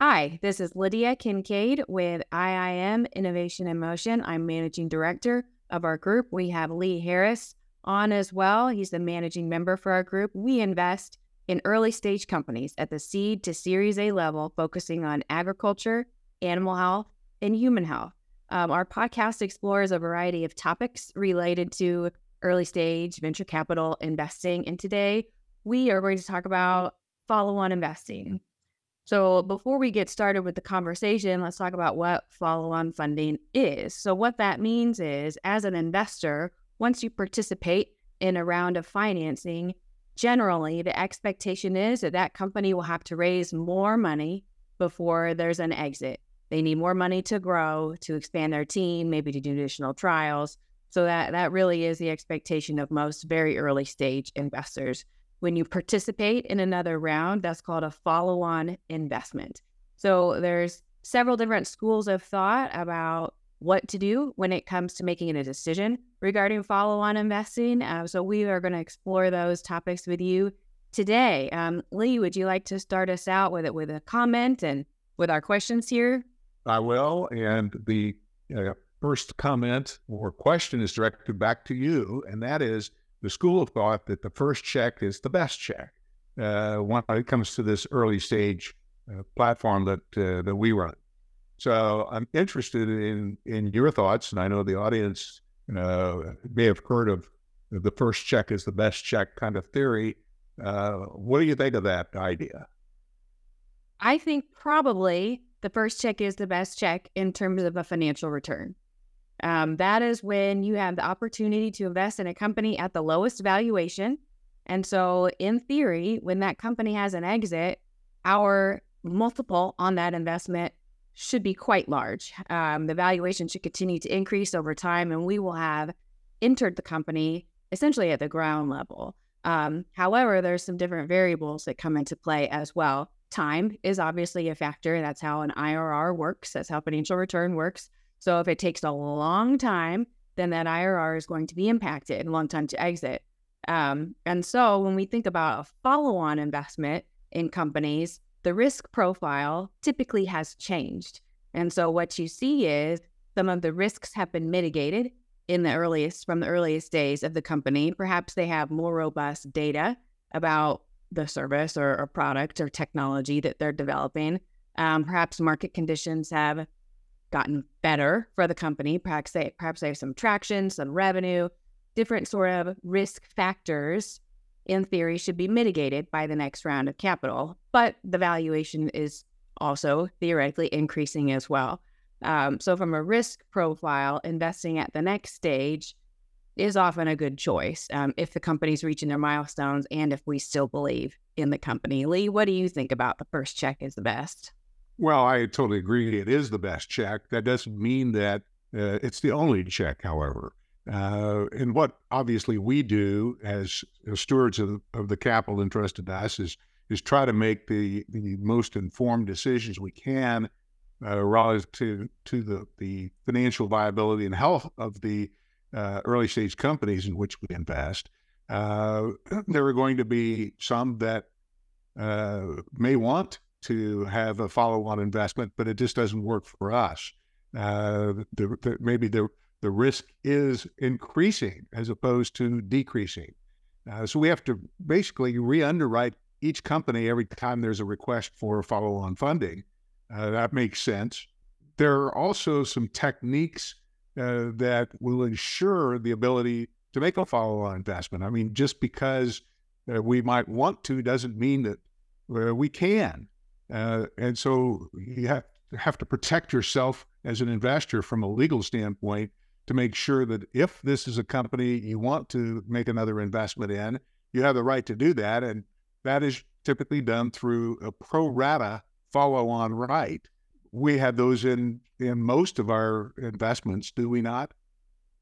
Hi, this is Lydia Kinkade with IIM Innovation in Motion. I'm managing director of our group. We have Lee Harris on as well. He's the managing member for our group. We invest in early stage companies at the seed to Series A level, focusing on agriculture, animal health, and human health. Um, our podcast explores a variety of topics related to early stage venture capital investing. And today we are going to talk about follow on investing. So, before we get started with the conversation, let's talk about what follow on funding is. So, what that means is, as an investor, once you participate in a round of financing, generally the expectation is that that company will have to raise more money before there's an exit. They need more money to grow, to expand their team, maybe to do additional trials. So that that really is the expectation of most very early stage investors. When you participate in another round, that's called a follow on investment. So there's several different schools of thought about what to do when it comes to making a decision regarding follow on investing. Uh, so we are going to explore those topics with you today. Um, Lee, would you like to start us out with it with a comment and with our questions here? I will. And the uh, first comment or question is directed back to you, and that is the school of thought that the first check is the best check uh, when it comes to this early stage uh, platform that uh, that we run. So I'm interested in in your thoughts, and I know the audience may have heard of the first check is the best check kind of theory. Uh, what do you think of that idea? I think probably the first check is the best check in terms of a financial return. Um, that is when you have the opportunity to invest in a company at the lowest valuation. And so, in theory, when that company has an exit, our multiple on that investment should be quite large. Um, the valuation should continue to increase over time, and we will have entered the company essentially at the ground level. Um, however, there's some different variables that come into play as well. Time is obviously a factor. That's how an IRR works. That's how financial return works. So if it takes a long time, then that IRR is going to be impacted, a long time to exit. Um, and so when we think about a follow on investment in companies, the risk profile typically has changed. And so what you see is some of the risks have been mitigated in the earliest, from the earliest days of the company. Perhaps they have more robust data about the service or, or product or technology that they're developing. Um, perhaps market conditions have gotten better for the company. Perhaps they perhaps they have some traction, some revenue, different sort of risk factors in theory should be mitigated by the next round of capital. But the valuation is also theoretically increasing as well. Um, so from a risk profile, investing at the next stage is often a good choice um, if the company's reaching their milestones and if we still believe in the company. Lee, what do you think about the first check is the best? Well, I totally agree. It is the best check. That doesn't mean that uh, it's the only check, however. Uh, and what obviously we do as, as stewards of, of the capital entrusted to us is is try to make the, the most informed decisions we can uh, relative to, to the, the financial viability and health of the uh, early stage companies in which we invest. Uh, there are going to be some that uh, may want to have a follow-on investment, but it just doesn't work for us. Uh, the, the, maybe the the risk is increasing as opposed to decreasing. Uh, so we have to basically re-underwrite each company every time there's a request for follow-on funding. Uh, that makes sense. There are also some techniques uh, that will ensure the ability to make a follow-on investment. I mean, just because uh, we might want to doesn't mean that uh, we can. Uh, and so you have, have to protect yourself as an investor from a legal standpoint to make sure that if this is a company you want to make another investment in, you have the right to do that. And that is typically done through a pro rata follow on right. We have those in, in most of our investments, do we not?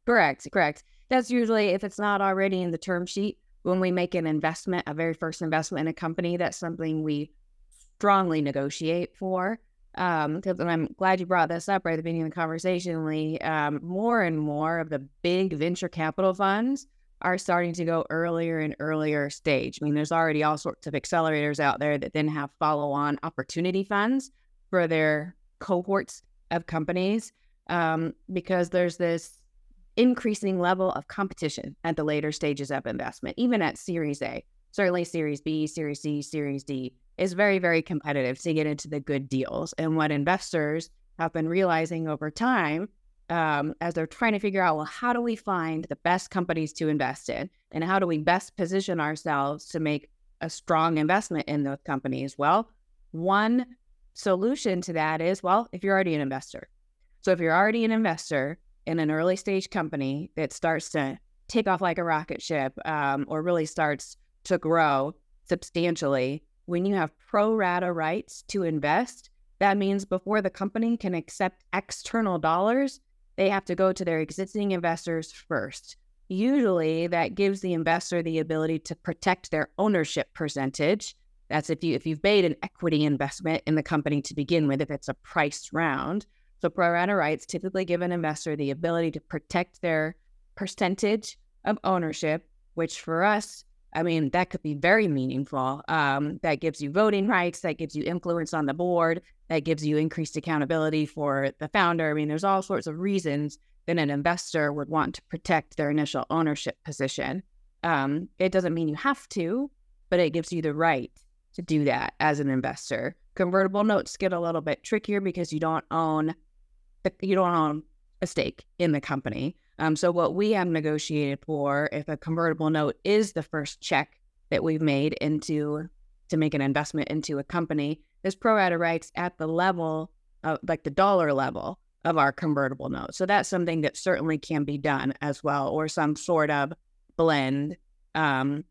Correct, correct. That's usually, if it's not already in the term sheet, when we make an investment, a very first investment in a company, that's something we strongly negotiate for. Um, I'm glad you brought this up right at the beginning of the conversation, Lee. Um, more and more of the big venture capital funds are starting to go earlier and earlier stage. I mean, there's already all sorts of accelerators out there that then have follow on opportunity funds for their cohorts of companies um, because there's this increasing level of competition at the later stages of investment, even at Series A. Certainly, Series B, Series C, Series D is very, very competitive to get into the good deals. And what investors have been realizing over time um, as they're trying to figure out, well, how do we find the best companies to invest in? And how do we best position ourselves to make a strong investment in those companies? Well, one solution to that is, well, if you're already an investor. So if you're already an investor in an early stage company that starts to take off like a rocket ship um, or really starts to grow substantially, when you have pro rata rights to invest, that means before the company can accept external dollars, they have to go to their existing investors first. Usually that gives the investor the ability to protect their ownership percentage. That's if you if you've made an equity investment in the company to begin with, if it's a priced round. So pro rata rights typically give an investor the ability to protect their percentage of ownership, which for us, I mean, that could be very meaningful. Um, that gives you voting rights, that gives you influence on the board, that gives you increased accountability for the founder. I mean, there's all sorts of reasons that an investor would want to protect their initial ownership position. Um, it doesn't mean you have to, but it gives you the right to do that as an investor. Convertible notes get a little bit trickier because you don't own you don't own a stake in the company. Um, so what we have negotiated for, if a convertible note is the first check that we've made into to make an investment into a company, is pro rata rights at the level of like the dollar level of our convertible note. So that's something that certainly can be done as well, or some sort of blend um,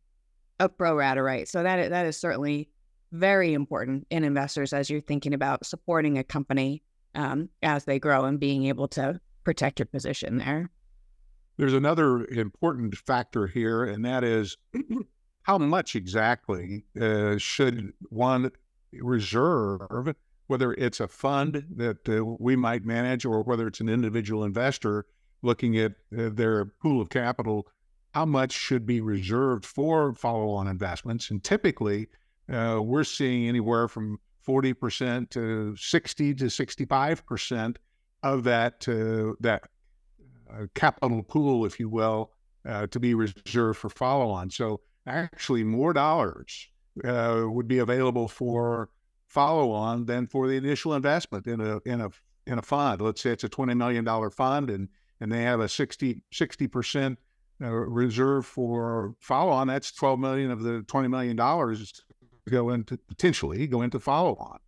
of pro rata rights. So that that is certainly very important in investors as you're thinking about supporting a company um, as they grow and being able to protect your position there. There's another important factor here, and that is how much exactly uh, should one reserve, whether it's a fund that uh, we might manage or whether it's an individual investor looking at uh, their pool of capital, how much should be reserved for follow on investments? And typically, uh, we're seeing anywhere from 40% to 60 to 65% of that, uh, that uh, capital pool, if you will, uh, to be reserved for follow on. So actually, more dollars uh, would be available for follow on than for the initial investment in a, in a, in a fund. Let's say it's a $20 million fund and, and they have a 60, 60% uh, reserve for follow on. That's 12 million of the $20 million go into potentially go into follow on.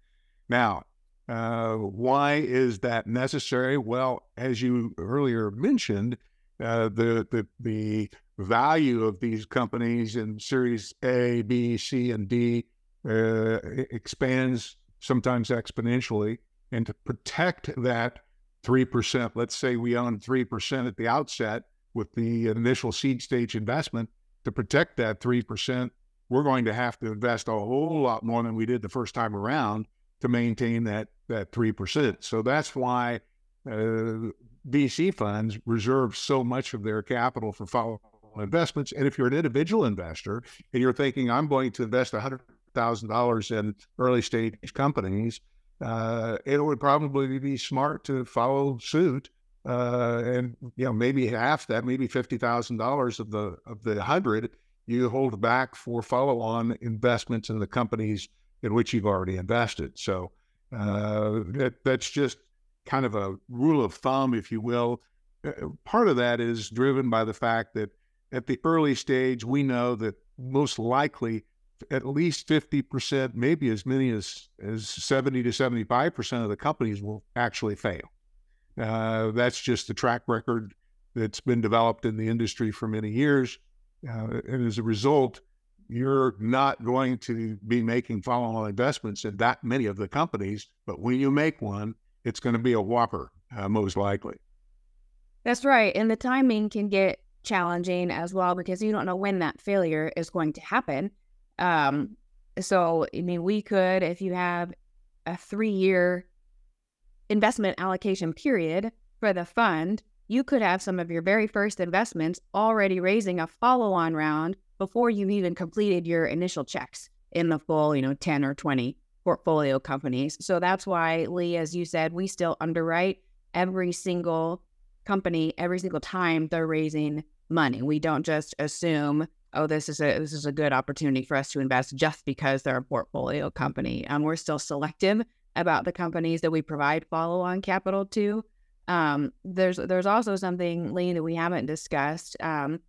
Now, uh, why is that necessary? Well, as you earlier mentioned, uh, the, the the value of these companies in Series A, B, C, and D uh, expands sometimes exponentially, and to protect that three percent, let's say we own three percent at the outset with the initial seed stage investment. To protect that three percent, we're going to have to invest a whole lot more than we did the first time around to maintain that that three percent. So that's why uh, VC funds reserve so much of their capital for follow on investments. And if you're an individual investor and you're thinking, I'm going to invest hundred thousand dollars in early stage companies, uh, it would probably be smart to follow suit. Uh, and you know maybe half that, maybe fifty thousand dollars of the of the hundred you hold back for follow on investments in the companies in which you've already invested. So uh, that, that's just kind of a rule of thumb, if you will. Uh, part of that is driven by the fact that at the early stage, we know that most likely at least 50%, maybe as many as, as 70 to 75% of the companies will actually fail. Uh, that's just the track record that's been developed in the industry for many years. Uh, and as a result, you're not going to be making follow-on investments in that many of the companies. But when you make one, it's going to be a whopper, uh, most likely. That's right, and the timing can get challenging as well because you don't know when that failure is going to happen. Um, so, I mean, we could, if you have a three-year investment allocation period for the fund, you could have some of your very first investments already raising a follow on round before you've even completed your initial checks in the full, you know, 10 or 20 portfolio companies. So that's why, Lee, as you said, we still underwrite every single company every single time they're raising money. We don't just assume, oh, this is a this is a good opportunity for us to invest just because they're a portfolio company. Um, we're still selective about the companies that we provide follow-on capital to. Um, there's there's also something, Lee, that we haven't discussed, um,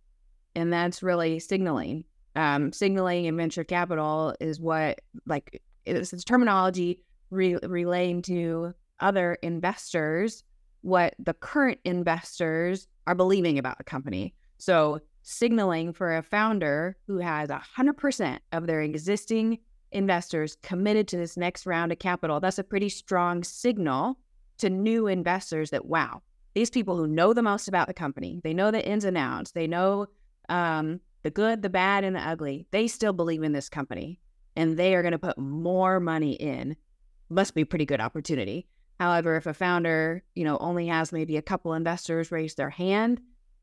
and that's really signaling. Um, signaling in venture capital is what like it's, it's terminology re- relaying to other investors what the current investors are believing about the company. So, signaling for a founder who has 100% of their existing investors committed to this next round of capital, that's a pretty strong signal to new investors that, wow, these people who know the most about the company, they know the ins and outs, they know um, the good, the bad, and the ugly, they still believe in this company and they are going to put more money in, must be pretty good opportunity. However, if a founder, you know, only has maybe a couple investors raise their hand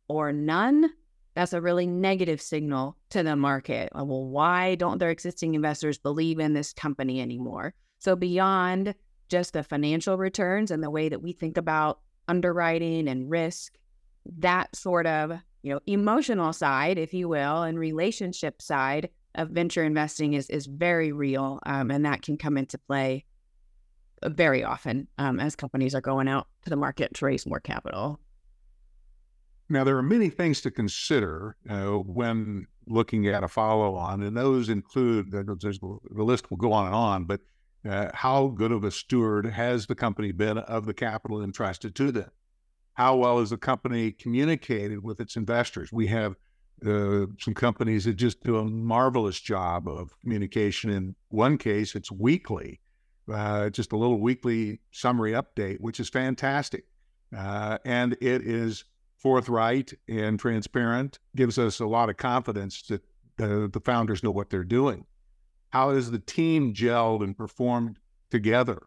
or none, that's a really negative signal to the market. Uh, well, why don't their existing investors believe in this company anymore? So beyond just the financial returns and the way that we think about underwriting and risk, that sort of, you know, emotional side, if you will, and relationship side of venture investing is is very real, um, and that can come into play uh, very often um, as companies are going out to the market to raise more capital. Now, there are many things to consider uh, when looking at a follow on, and those include the list will go on and on, but uh, how good of a steward has the company been of the capital entrusted to them? How well is the company communicated with its investors? We have uh, some companies that just do a marvelous job of communication. In one case, it's weekly, uh, just a little weekly summary update, which is fantastic. Uh, and it is forthright and transparent, gives us a lot of confidence that the, the founders know what they're doing. How has the team gelled and performed together?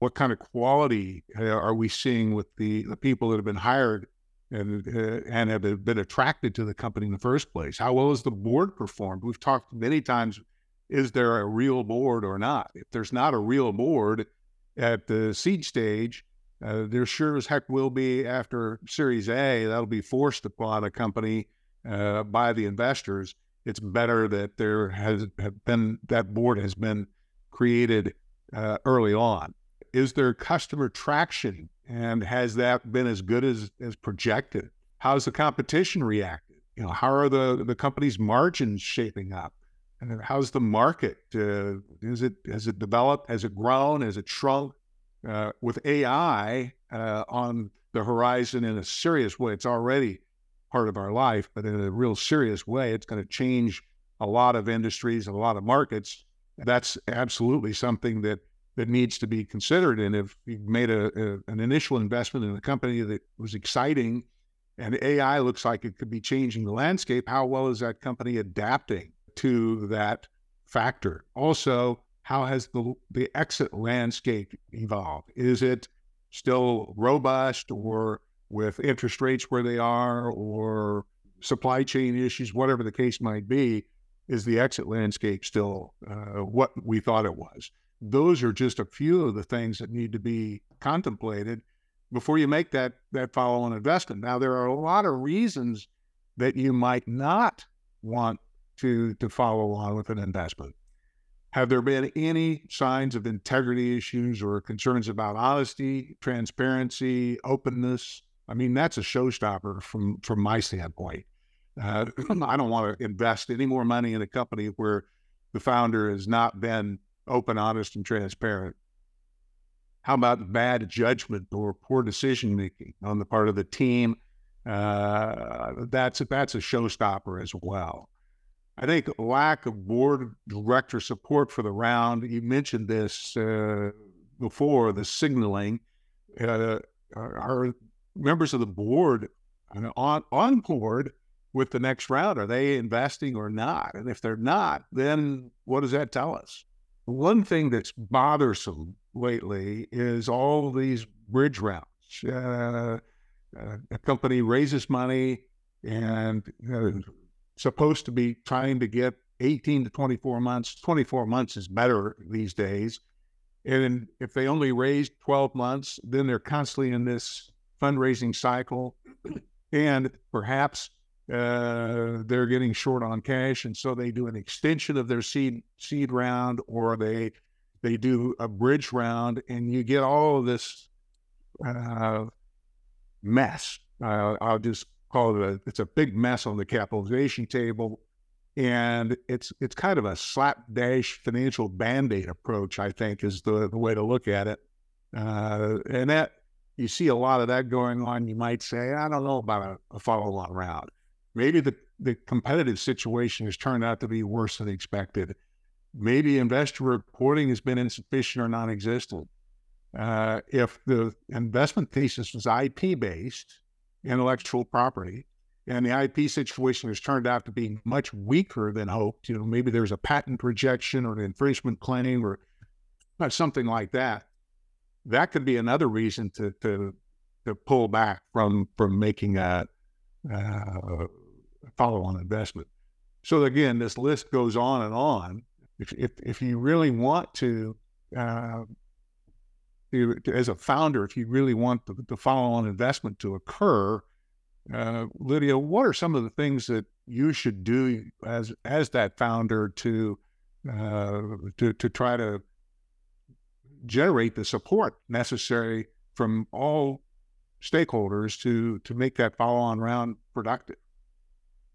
What kind of quality uh, are we seeing with the, the people that have been hired and uh, and have been attracted to the company in the first place? How well has the board performed? We've talked many times. Is there a real board or not? If there's not a real board at the seed stage, uh, there sure as heck will be after Series A. That'll be forced upon a company uh, by the investors. It's better that there has been that board has been created uh, early on. Is there customer traction and has that been as good as, as projected? How's the competition reacted? You know, how are the, the company's margins shaping up? And how's the market? Uh, is it has it developed? Has it grown? Has it shrunk? Uh, with AI uh, on the horizon in a serious way, it's already part of our life, but in a real serious way, it's going to change a lot of industries, and a lot of markets. That's absolutely something that that needs to be considered. And if you made a, a, an initial investment in a company that was exciting and AI looks like it could be changing the landscape, how well is that company adapting to that factor? Also, how has the, the exit landscape evolved? Is it still robust or with interest rates where they are or supply chain issues, whatever the case might be? Is the exit landscape still uh, what we thought it was? Those are just a few of the things that need to be contemplated before you make that that follow-on investment. Now, there are a lot of reasons that you might not want to to follow on with an investment. Have there been any signs of integrity issues or concerns about honesty, transparency, openness? I mean, that's a showstopper from from my standpoint. Uh, I don't want to invest any more money in a company where the founder has not been open, honest, and transparent. How about bad judgment or poor decision making on the part of the team? Uh, that's that's a showstopper as well. I think lack of board director support for the round. You mentioned this uh, before. The signaling. Uh, are members of the board on on board with the next round? Are they investing or not? And if they're not, then what does that tell us? One thing that's bothersome lately is all these bridge rounds. Uh, uh, a company raises money and uh, supposed to be trying to get 18 to 24 months. 24 months is better these days. And if they only raise 12 months, then they're constantly in this fundraising cycle. And perhaps uh, they're getting short on cash, and so they do an extension of their seed seed round, or they they do a bridge round, and you get all of this uh, mess. Uh, I'll just call it a it's a big mess on the capitalization table, and it's it's kind of a slapdash financial band aid approach. I think is the the way to look at it, uh, and that you see a lot of that going on. You might say, I don't know about a, a follow on round. Maybe the the competitive situation has turned out to be worse than expected. Maybe investor reporting has been insufficient or non-existent. Uh, if the investment thesis was IP based, intellectual property, and the IP situation has turned out to be much weaker than hoped, you know, maybe there's a patent rejection or an infringement claim or something like that. That could be another reason to to, to pull back from from making a, uh, follow-on investment. So again, this list goes on and on. If if, if you really want to uh, as a founder, if you really want the, the follow-on investment to occur, uh, Lydia, what are some of the things that you should do as as that founder to uh, to to try to generate the support necessary from all stakeholders to to make that follow-on round productive?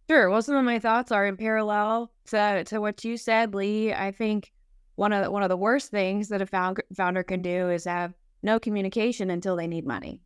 Sure. Well, some of my thoughts are in parallel to to what you said, Lee. I think one of the, one of the worst things that a found, founder can do is have no communication until they need money.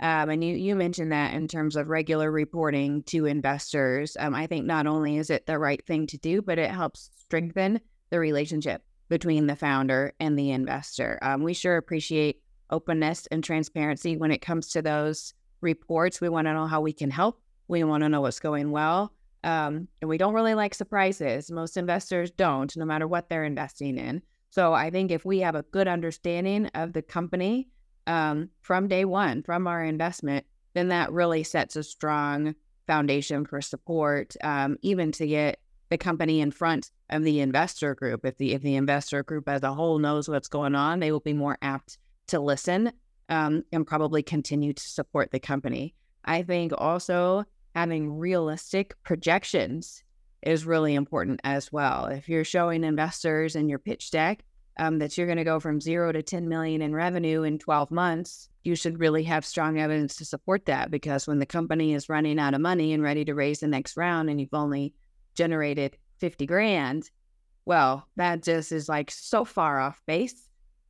Um, and you you mentioned that in terms of regular reporting to investors. Um, I think not only is it the right thing to do, but it helps strengthen the relationship between the founder and the investor. Um, we sure appreciate openness and transparency when it comes to those reports. We want to know how we can help. We want to know what's going well. Um, and we don't really like surprises. Most investors don't, no matter what they're investing in. So I think if we have a good understanding of the company um, from day one, from our investment, then that really sets a strong foundation for support, um, even to get the company in front of the investor group. If the if the investor group as a whole knows what's going on, they will be more apt to listen um, and probably continue to support the company. I think also having realistic projections is really important as well. If you're showing investors in your pitch deck um, that you're going to go from zero to 10 million in revenue in 12 months, you should really have strong evidence to support that because when the company is running out of money and ready to raise the next round and you've only generated 50 grand, well, that just is like so far off base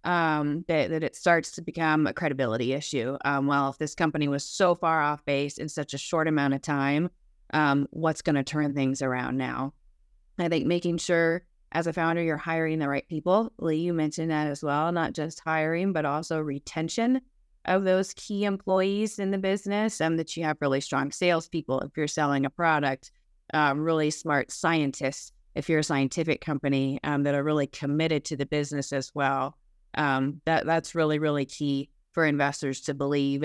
um, that, that it starts to become a credibility issue. Um, well, if this company was so far off base in such a short amount of time, um, what's going to turn things around now. I think making sure as a founder you're hiring the right people. Lee, you mentioned that as well, not just hiring, but also retention of those key employees in the business, and that you have really strong salespeople if you're selling a product, um, really smart scientists if you're a scientific company um, that are really committed to the business as well. Um, that that's really really key for investors to believe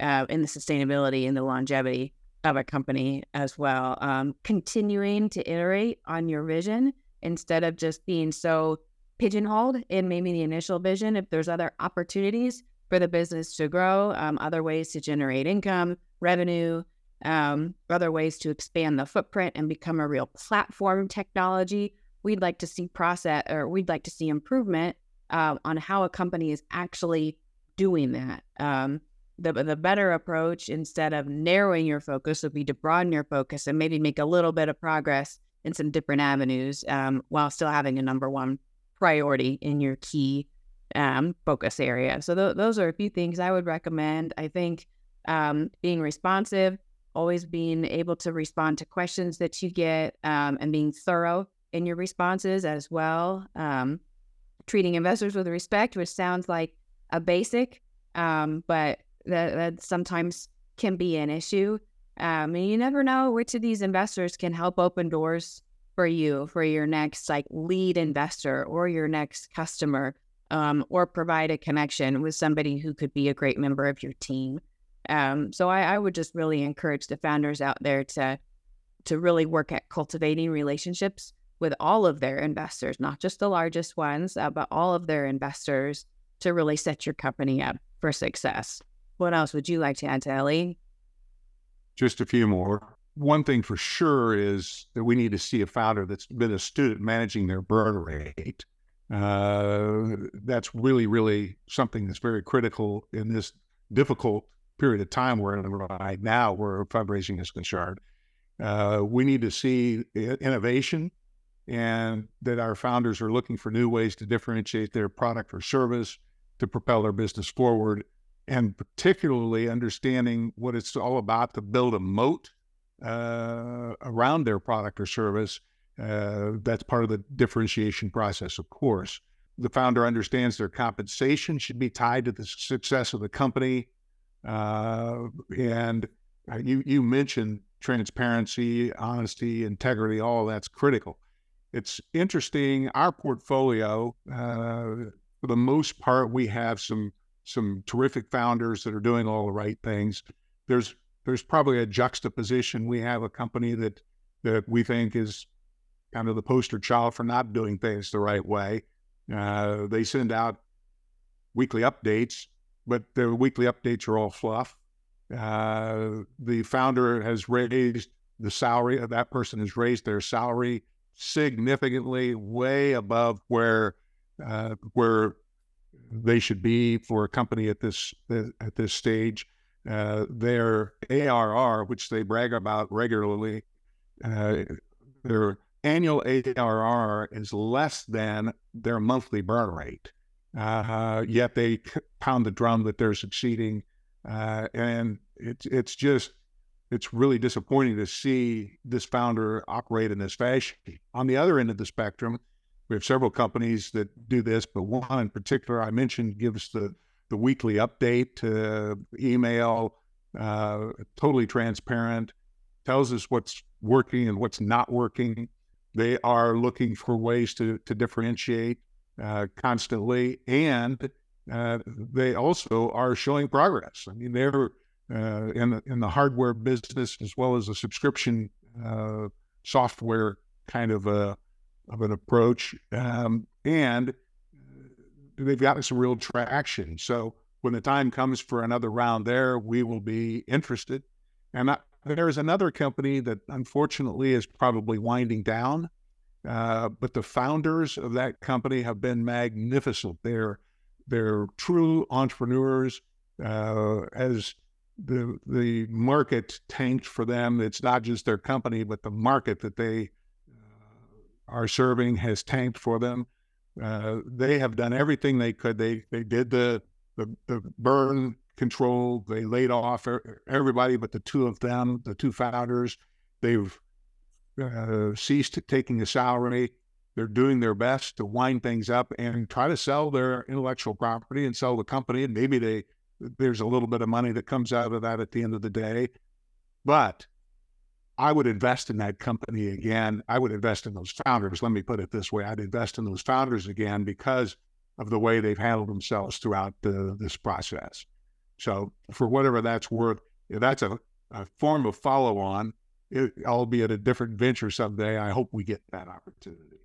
uh, in the sustainability and the longevity of a company as well. Um, continuing to iterate on your vision instead of just being so pigeonholed in maybe the initial vision. If there's other opportunities for the business to grow, um, other ways to generate income, revenue, um, other ways to expand the footprint and become a real platform technology, we'd like to see process or we'd like to see improvement uh, on how a company is actually doing that. Um, the the better approach instead of narrowing your focus would be to broaden your focus and maybe make a little bit of progress in some different avenues um, while still having a number one priority in your key um, focus area. So th- those are a few things I would recommend. I think um, being responsive, always being able to respond to questions that you get, um, and being thorough in your responses as well. Um, treating investors with respect, which sounds like a basic, um, but that, that sometimes can be an issue. Um, and you never know which of these investors can help open doors for you for your next like lead investor or your next customer, um, or provide a connection with somebody who could be a great member of your team. Um, so I, I would just really encourage the founders out there to to really work at cultivating relationships with all of their investors, not just the largest ones, uh, but all of their investors to really set your company up for success. What else would you like to add to Ellie? Just a few more. One thing for sure is that we need to see a founder that's been a student managing their burn rate. Uh, that's really, really something that's very critical in this difficult period of time we're in right now, where fundraising is concerned. Uh, we need to see innovation and that our founders are looking for new ways to differentiate their product or service to propel their business forward, and particularly understanding what it's all about to build a moat uh, around their product or service. Uh, that's part of the differentiation process, of course. The founder understands their compensation should be tied to the success of the company. Uh, and uh, you, you mentioned transparency, honesty, integrity, all that's critical it's interesting. Our portfolio, uh, for the most part, we have some some terrific founders that are doing all the right things. There's there's probably a juxtaposition. We have a company that that we think is kind of the poster child for not doing things the right way. Uh, they send out weekly updates, but their weekly updates are all fluff. Uh, the founder has raised the salary that person has raised their salary significantly way above where uh, where they should be for a company at this at this stage. Uh, their ARR, which they brag about regularly, uh, their annual ARR is less than their monthly burn rate. Uh, yet they pound the drum that they're succeeding, uh, and it's it's just it's really disappointing to see this founder operate in this fashion. On the other end of the spectrum, we have several companies that do this, but one in particular I mentioned gives the the weekly update to email, uh, totally transparent, tells us what's working and what's not working. They are looking for ways to to differentiate uh, constantly, and uh, they also are showing progress. I mean, they're uh, in the in the hardware business as well as a subscription uh, software kind of a of an approach, um, and uh, they've gotten some real traction. So when the time comes for another round there, we will be interested. And I, there is another company that unfortunately is probably winding down, uh, but the founders of that company have been magnificent. They're they're true entrepreneurs. Uh, as the the market tanked for them. It's not just their company, but the market that they uh, are serving has tanked for them. Uh, they have done everything they could. They they did the the, the burn control. They laid off everybody but the two of them, the two founders. They've uh, ceased taking a salary. They're doing their best to wind things up and try to sell their intellectual property and sell the company. And maybe they there's a little bit of money that comes out of that at the end of the day. But I would invest in that company again. I would invest in those founders. Let me put it this way I'd invest in those founders again because of the way they've handled themselves throughout the, this process. So, for whatever that's worth, that's a, a form of follow on, albeit a different venture someday. I hope we get that opportunity.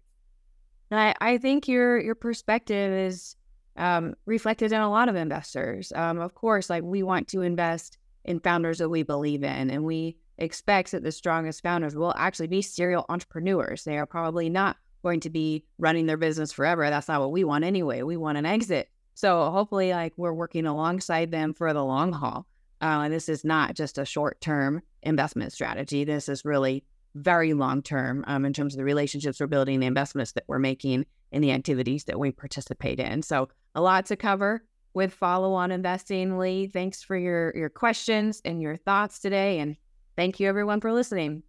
I, I think your your perspective is um, reflected in a lot of investors. Um, of course, like we want to invest in founders that we believe in, and we expect that the strongest founders will actually be serial entrepreneurs. They are probably not going to be running their business forever. That's not what we want anyway. We want an exit. So hopefully, like we're working alongside them for the long haul. Uh, this is not just a short term investment strategy. This is really very long term um, in terms of the relationships we're building, the investments that we're making, and the activities that we participate in. So a lot to cover with follow-on investing. Lee, thanks for your your questions and your thoughts today, and thank you everyone for listening.